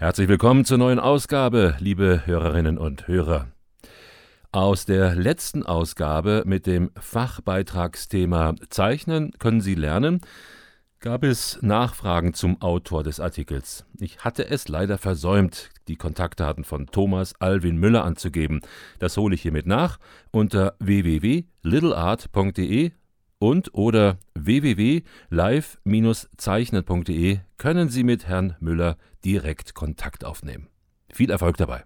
Herzlich willkommen zur neuen Ausgabe, liebe Hörerinnen und Hörer. Aus der letzten Ausgabe mit dem Fachbeitragsthema Zeichnen können Sie lernen, gab es Nachfragen zum Autor des Artikels. Ich hatte es leider versäumt, die Kontaktdaten von Thomas Alwin Müller anzugeben. Das hole ich hiermit nach unter www.littleart.de und oder www.live-zeichnen.de können Sie mit Herrn Müller direkt Kontakt aufnehmen. Viel Erfolg dabei.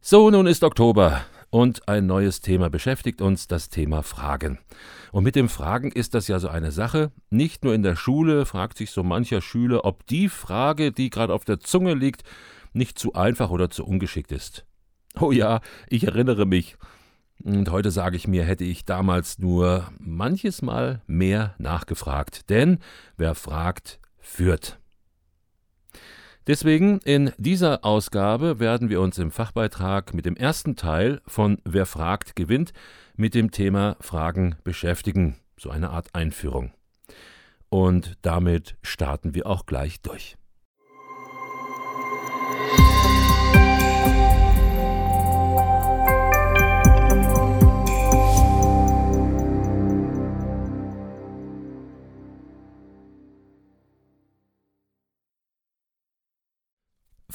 So, nun ist Oktober und ein neues Thema beschäftigt uns, das Thema Fragen. Und mit dem Fragen ist das ja so eine Sache. Nicht nur in der Schule fragt sich so mancher Schüler, ob die Frage, die gerade auf der Zunge liegt, nicht zu einfach oder zu ungeschickt ist. Oh ja, ich erinnere mich, und heute sage ich mir, hätte ich damals nur manches Mal mehr nachgefragt, denn wer fragt, führt. Deswegen in dieser Ausgabe werden wir uns im Fachbeitrag mit dem ersten Teil von Wer fragt, gewinnt mit dem Thema Fragen beschäftigen, so eine Art Einführung. Und damit starten wir auch gleich durch.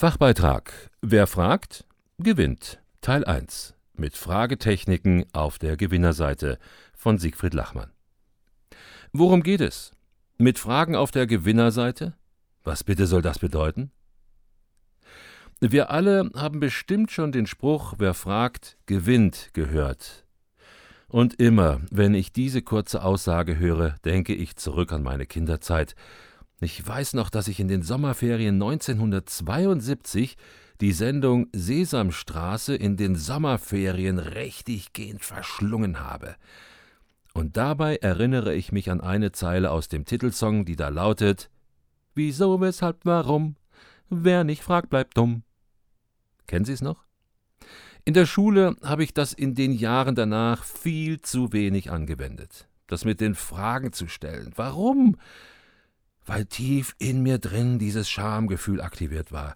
Fachbeitrag Wer fragt, gewinnt. Teil 1 mit Fragetechniken auf der Gewinnerseite von Siegfried Lachmann. Worum geht es? Mit Fragen auf der Gewinnerseite? Was bitte soll das bedeuten? Wir alle haben bestimmt schon den Spruch Wer fragt, gewinnt gehört. Und immer, wenn ich diese kurze Aussage höre, denke ich zurück an meine Kinderzeit ich weiß noch, dass ich in den Sommerferien 1972 die Sendung Sesamstraße in den Sommerferien richtiggehend verschlungen habe. Und dabei erinnere ich mich an eine Zeile aus dem Titelsong, die da lautet Wieso, weshalb, warum? Wer nicht fragt, bleibt dumm. Kennen Sie es noch? In der Schule habe ich das in den Jahren danach viel zu wenig angewendet. Das mit den Fragen zu stellen. Warum? Weil tief in mir drin dieses Schamgefühl aktiviert war.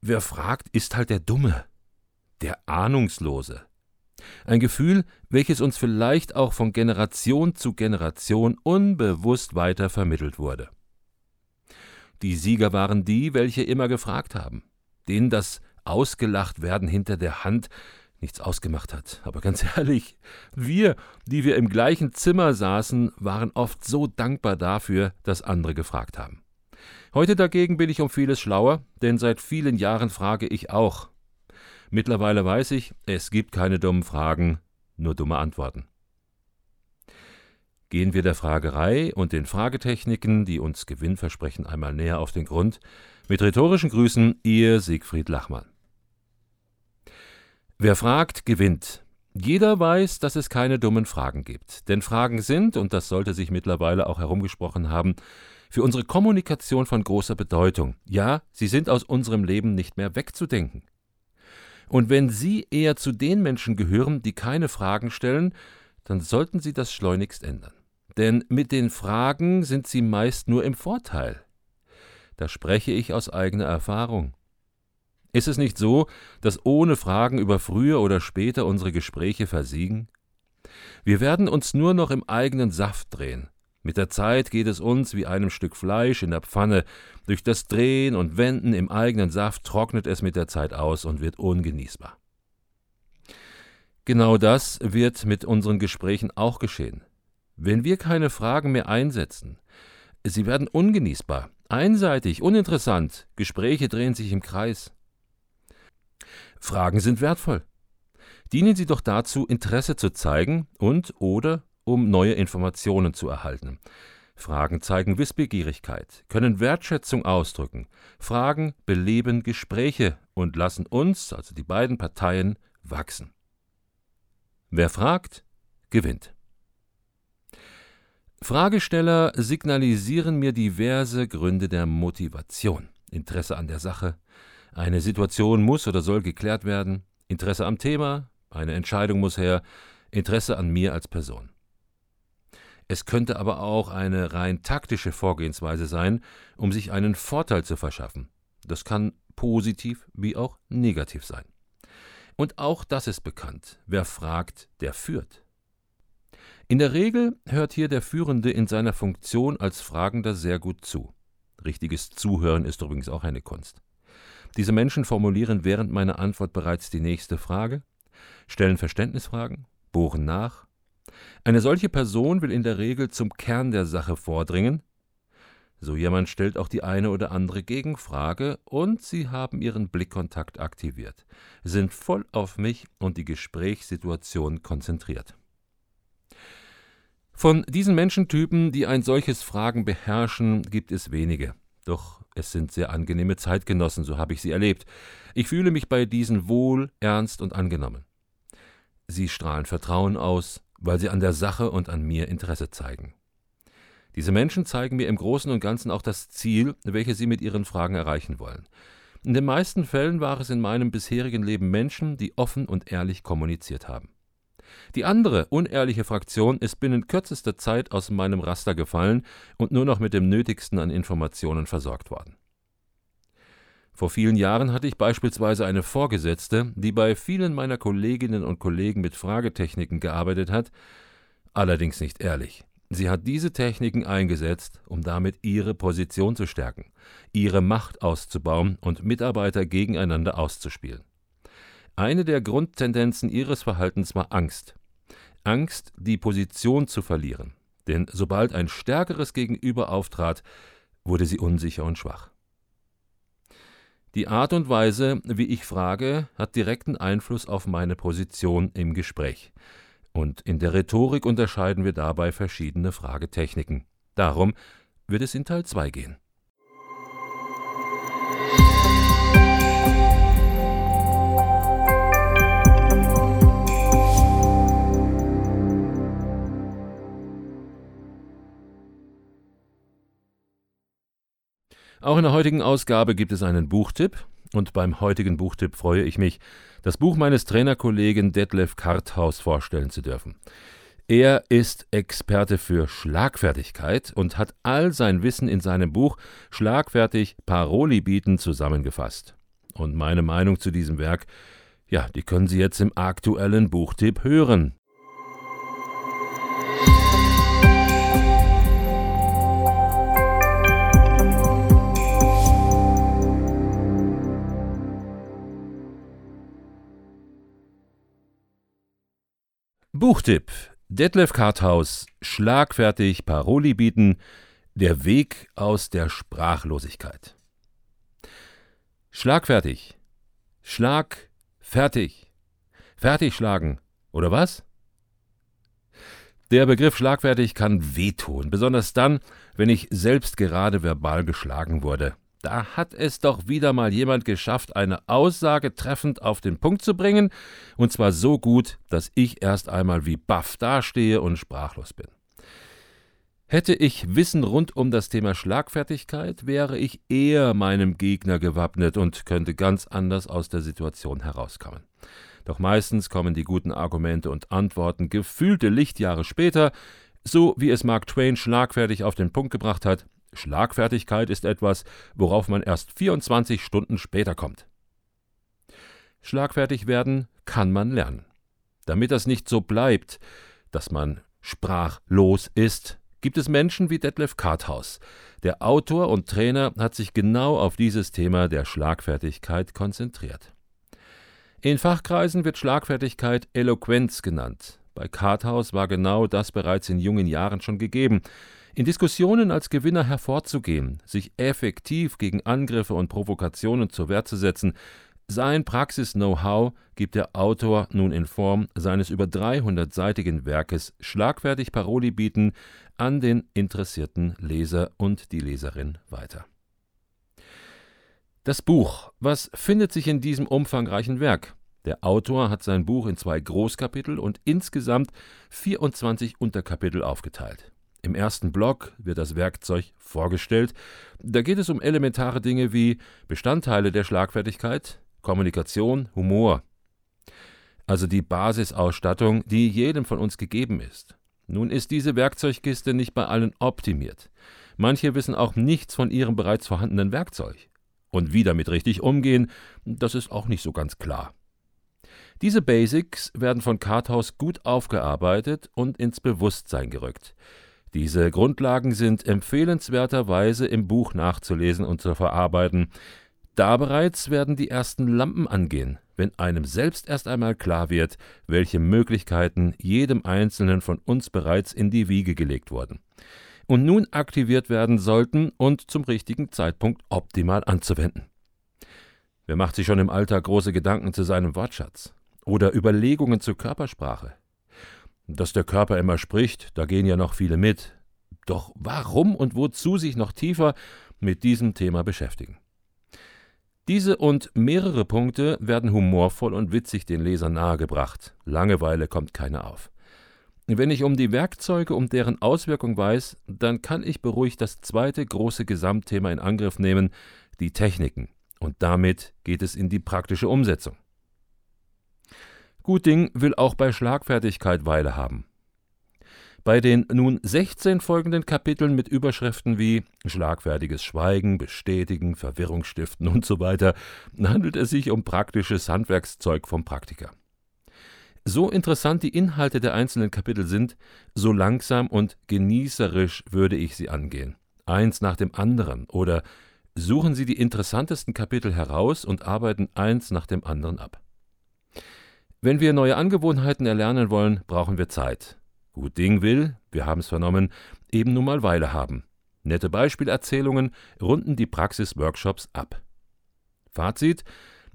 Wer fragt, ist halt der Dumme, der Ahnungslose. Ein Gefühl, welches uns vielleicht auch von Generation zu Generation unbewusst weiter vermittelt wurde. Die Sieger waren die, welche immer gefragt haben, denen das ausgelacht werden hinter der Hand nichts ausgemacht hat. Aber ganz ehrlich, wir, die wir im gleichen Zimmer saßen, waren oft so dankbar dafür, dass andere gefragt haben. Heute dagegen bin ich um vieles schlauer, denn seit vielen Jahren frage ich auch. Mittlerweile weiß ich, es gibt keine dummen Fragen, nur dumme Antworten. Gehen wir der Fragerei und den Fragetechniken, die uns Gewinn versprechen, einmal näher auf den Grund. Mit rhetorischen Grüßen, Ihr Siegfried Lachmann. Wer fragt, gewinnt. Jeder weiß, dass es keine dummen Fragen gibt. Denn Fragen sind, und das sollte sich mittlerweile auch herumgesprochen haben, für unsere Kommunikation von großer Bedeutung. Ja, sie sind aus unserem Leben nicht mehr wegzudenken. Und wenn Sie eher zu den Menschen gehören, die keine Fragen stellen, dann sollten Sie das schleunigst ändern. Denn mit den Fragen sind Sie meist nur im Vorteil. Da spreche ich aus eigener Erfahrung. Ist es nicht so, dass ohne Fragen über früher oder später unsere Gespräche versiegen? Wir werden uns nur noch im eigenen Saft drehen. Mit der Zeit geht es uns wie einem Stück Fleisch in der Pfanne. Durch das Drehen und Wenden im eigenen Saft trocknet es mit der Zeit aus und wird ungenießbar. Genau das wird mit unseren Gesprächen auch geschehen. Wenn wir keine Fragen mehr einsetzen, sie werden ungenießbar, einseitig, uninteressant, Gespräche drehen sich im Kreis. Fragen sind wertvoll. Dienen sie doch dazu, Interesse zu zeigen und oder um neue Informationen zu erhalten. Fragen zeigen Wissbegierigkeit, können Wertschätzung ausdrücken. Fragen beleben Gespräche und lassen uns, also die beiden Parteien, wachsen. Wer fragt, gewinnt. Fragesteller signalisieren mir diverse Gründe der Motivation. Interesse an der Sache, eine Situation muss oder soll geklärt werden, Interesse am Thema, eine Entscheidung muss her, Interesse an mir als Person. Es könnte aber auch eine rein taktische Vorgehensweise sein, um sich einen Vorteil zu verschaffen. Das kann positiv wie auch negativ sein. Und auch das ist bekannt. Wer fragt, der führt. In der Regel hört hier der Führende in seiner Funktion als Fragender sehr gut zu. Richtiges Zuhören ist übrigens auch eine Kunst. Diese Menschen formulieren während meiner Antwort bereits die nächste Frage, stellen Verständnisfragen, bohren nach. Eine solche Person will in der Regel zum Kern der Sache vordringen. So jemand stellt auch die eine oder andere Gegenfrage und sie haben ihren Blickkontakt aktiviert, sind voll auf mich und die Gesprächssituation konzentriert. Von diesen Menschentypen, die ein solches Fragen beherrschen, gibt es wenige. Doch es sind sehr angenehme Zeitgenossen, so habe ich sie erlebt. Ich fühle mich bei diesen wohl, ernst und angenommen. Sie strahlen Vertrauen aus, weil sie an der Sache und an mir Interesse zeigen. Diese Menschen zeigen mir im Großen und Ganzen auch das Ziel, welches sie mit ihren Fragen erreichen wollen. In den meisten Fällen war es in meinem bisherigen Leben Menschen, die offen und ehrlich kommuniziert haben. Die andere, unehrliche Fraktion ist binnen kürzester Zeit aus meinem Raster gefallen und nur noch mit dem Nötigsten an Informationen versorgt worden. Vor vielen Jahren hatte ich beispielsweise eine Vorgesetzte, die bei vielen meiner Kolleginnen und Kollegen mit Fragetechniken gearbeitet hat, allerdings nicht ehrlich. Sie hat diese Techniken eingesetzt, um damit ihre Position zu stärken, ihre Macht auszubauen und Mitarbeiter gegeneinander auszuspielen. Eine der Grundtendenzen ihres Verhaltens war Angst. Angst, die Position zu verlieren. Denn sobald ein stärkeres Gegenüber auftrat, wurde sie unsicher und schwach. Die Art und Weise, wie ich frage, hat direkten Einfluss auf meine Position im Gespräch. Und in der Rhetorik unterscheiden wir dabei verschiedene Fragetechniken. Darum wird es in Teil 2 gehen. Auch in der heutigen Ausgabe gibt es einen Buchtipp und beim heutigen Buchtipp freue ich mich, das Buch meines Trainerkollegen Detlef Karthaus vorstellen zu dürfen. Er ist Experte für Schlagfertigkeit und hat all sein Wissen in seinem Buch Schlagfertig Paroli bieten zusammengefasst. Und meine Meinung zu diesem Werk, ja, die können Sie jetzt im aktuellen Buchtipp hören. Buchtipp: Detlef Karthaus Schlagfertig Paroli bieten. Der Weg aus der Sprachlosigkeit. Schlagfertig. Schlag fertig. Fertig schlagen. Oder was? Der Begriff schlagfertig kann wehtun, besonders dann, wenn ich selbst gerade verbal geschlagen wurde. Da hat es doch wieder mal jemand geschafft, eine Aussage treffend auf den Punkt zu bringen, und zwar so gut, dass ich erst einmal wie baff dastehe und sprachlos bin. Hätte ich Wissen rund um das Thema Schlagfertigkeit, wäre ich eher meinem Gegner gewappnet und könnte ganz anders aus der Situation herauskommen. Doch meistens kommen die guten Argumente und Antworten gefühlte Lichtjahre später, so wie es Mark Twain schlagfertig auf den Punkt gebracht hat, Schlagfertigkeit ist etwas, worauf man erst 24 Stunden später kommt. Schlagfertig werden kann man lernen. Damit das nicht so bleibt, dass man sprachlos ist, gibt es Menschen wie Detlef Karthaus. Der Autor und Trainer hat sich genau auf dieses Thema der Schlagfertigkeit konzentriert. In Fachkreisen wird Schlagfertigkeit Eloquenz genannt. Bei Karthaus war genau das bereits in jungen Jahren schon gegeben. In Diskussionen als Gewinner hervorzugehen, sich effektiv gegen Angriffe und Provokationen zur Wehr zu setzen, sein Praxis-Know-how gibt der Autor nun in Form seines über 300-seitigen Werkes schlagfertig Paroli bieten an den interessierten Leser und die Leserin weiter. Das Buch. Was findet sich in diesem umfangreichen Werk? Der Autor hat sein Buch in zwei Großkapitel und insgesamt 24 Unterkapitel aufgeteilt. Im ersten Block wird das Werkzeug vorgestellt. Da geht es um elementare Dinge wie Bestandteile der Schlagfertigkeit, Kommunikation, Humor. Also die Basisausstattung, die jedem von uns gegeben ist. Nun ist diese Werkzeugkiste nicht bei allen optimiert. Manche wissen auch nichts von ihrem bereits vorhandenen Werkzeug. Und wie damit richtig umgehen, das ist auch nicht so ganz klar. Diese Basics werden von Karthaus gut aufgearbeitet und ins Bewusstsein gerückt. Diese Grundlagen sind empfehlenswerterweise im Buch nachzulesen und zu verarbeiten. Da bereits werden die ersten Lampen angehen, wenn einem selbst erst einmal klar wird, welche Möglichkeiten jedem Einzelnen von uns bereits in die Wiege gelegt wurden und nun aktiviert werden sollten und zum richtigen Zeitpunkt optimal anzuwenden. Wer macht sich schon im Alltag große Gedanken zu seinem Wortschatz oder Überlegungen zur Körpersprache? Dass der Körper immer spricht, da gehen ja noch viele mit. Doch warum und wozu sich noch tiefer mit diesem Thema beschäftigen? Diese und mehrere Punkte werden humorvoll und witzig den Lesern nahegebracht. Langeweile kommt keine auf. Wenn ich um die Werkzeuge und deren Auswirkung weiß, dann kann ich beruhigt das zweite große Gesamtthema in Angriff nehmen, die Techniken. Und damit geht es in die praktische Umsetzung. Gutding will auch bei Schlagfertigkeit Weile haben. Bei den nun 16 folgenden Kapiteln mit Überschriften wie Schlagfertiges Schweigen, Bestätigen, Verwirrung stiften und so weiter handelt es sich um praktisches Handwerkszeug vom Praktiker. So interessant die Inhalte der einzelnen Kapitel sind, so langsam und genießerisch würde ich sie angehen. Eins nach dem anderen oder suchen Sie die interessantesten Kapitel heraus und arbeiten eins nach dem anderen ab. Wenn wir neue Angewohnheiten erlernen wollen, brauchen wir Zeit. Gut Ding will, wir haben es vernommen, eben nun mal Weile haben. Nette Beispielerzählungen runden die Praxis-Workshops ab. Fazit: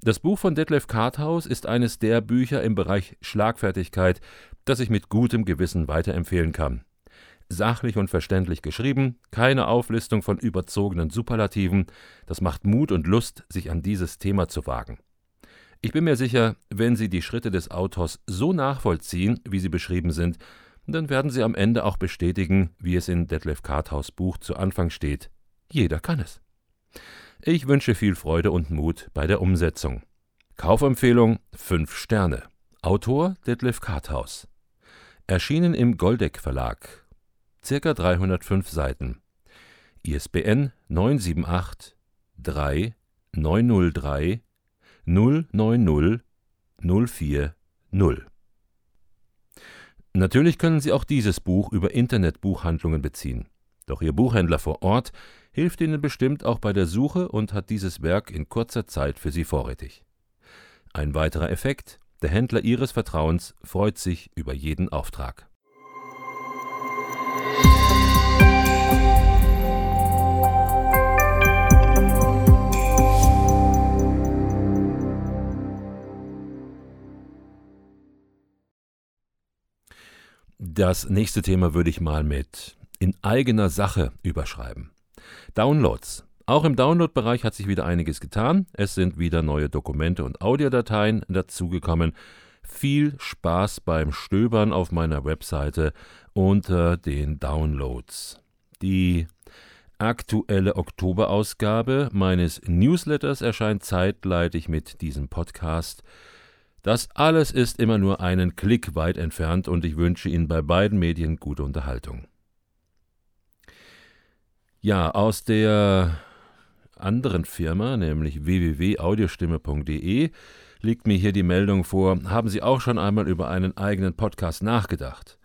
das Buch von Detlef Karthaus ist eines der Bücher im Bereich Schlagfertigkeit, das ich mit gutem Gewissen weiterempfehlen kann. Sachlich und verständlich geschrieben, keine Auflistung von überzogenen Superlativen, das macht Mut und Lust, sich an dieses Thema zu wagen. Ich bin mir sicher, wenn Sie die Schritte des Autors so nachvollziehen, wie sie beschrieben sind, dann werden Sie am Ende auch bestätigen, wie es in Detlef Karthaus Buch zu Anfang steht. Jeder kann es. Ich wünsche viel Freude und Mut bei der Umsetzung. Kaufempfehlung 5 Sterne. Autor Detlef Karthaus. Erschienen im Goldeck Verlag. Circa 305 Seiten. ISBN 978 3 903 090 040. Natürlich können Sie auch dieses Buch über Internetbuchhandlungen beziehen. Doch Ihr Buchhändler vor Ort hilft Ihnen bestimmt auch bei der Suche und hat dieses Werk in kurzer Zeit für Sie vorrätig. Ein weiterer Effekt, der Händler Ihres Vertrauens freut sich über jeden Auftrag. Das nächste Thema würde ich mal mit in eigener Sache überschreiben. Downloads. Auch im Download-Bereich hat sich wieder einiges getan. Es sind wieder neue Dokumente und Audiodateien dazugekommen. Viel Spaß beim Stöbern auf meiner Webseite unter den Downloads. Die aktuelle Oktoberausgabe meines Newsletters erscheint zeitgleich mit diesem Podcast. Das alles ist immer nur einen Klick weit entfernt und ich wünsche Ihnen bei beiden Medien gute Unterhaltung. Ja, aus der anderen Firma, nämlich www.audiostimme.de, liegt mir hier die Meldung vor, haben Sie auch schon einmal über einen eigenen Podcast nachgedacht?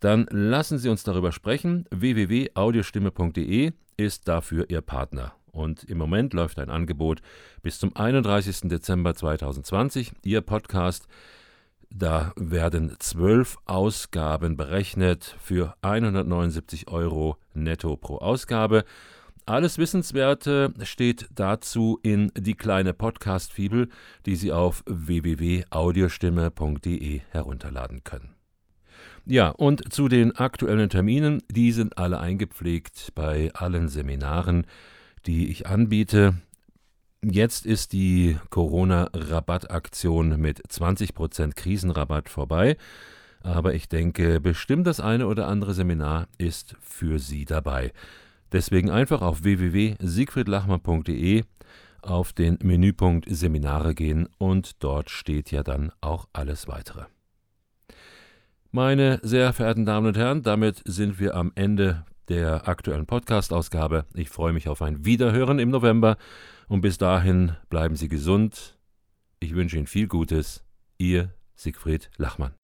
Dann lassen Sie uns darüber sprechen. www.audiostimme.de ist dafür Ihr Partner. Und im Moment läuft ein Angebot bis zum 31. Dezember 2020. Ihr Podcast da werden zwölf Ausgaben berechnet für 179 Euro netto pro Ausgabe. Alles Wissenswerte steht dazu in die kleine Podcast-Fibel, die Sie auf www.audiostimme.de herunterladen können. Ja, und zu den aktuellen Terminen, die sind alle eingepflegt bei allen Seminaren, die ich anbiete. Jetzt ist die Corona-Rabattaktion mit 20% Krisenrabatt vorbei, aber ich denke, bestimmt das eine oder andere Seminar ist für Sie dabei. Deswegen einfach auf www.siegfriedlachmann.de auf den Menüpunkt Seminare gehen und dort steht ja dann auch alles weitere. Meine sehr verehrten Damen und Herren, damit sind wir am Ende der aktuellen Podcast-Ausgabe. Ich freue mich auf ein Wiederhören im November Und bis dahin bleiben Sie gesund. Ich wünsche Ihnen viel Gutes. Ihr Siegfried Lachmann.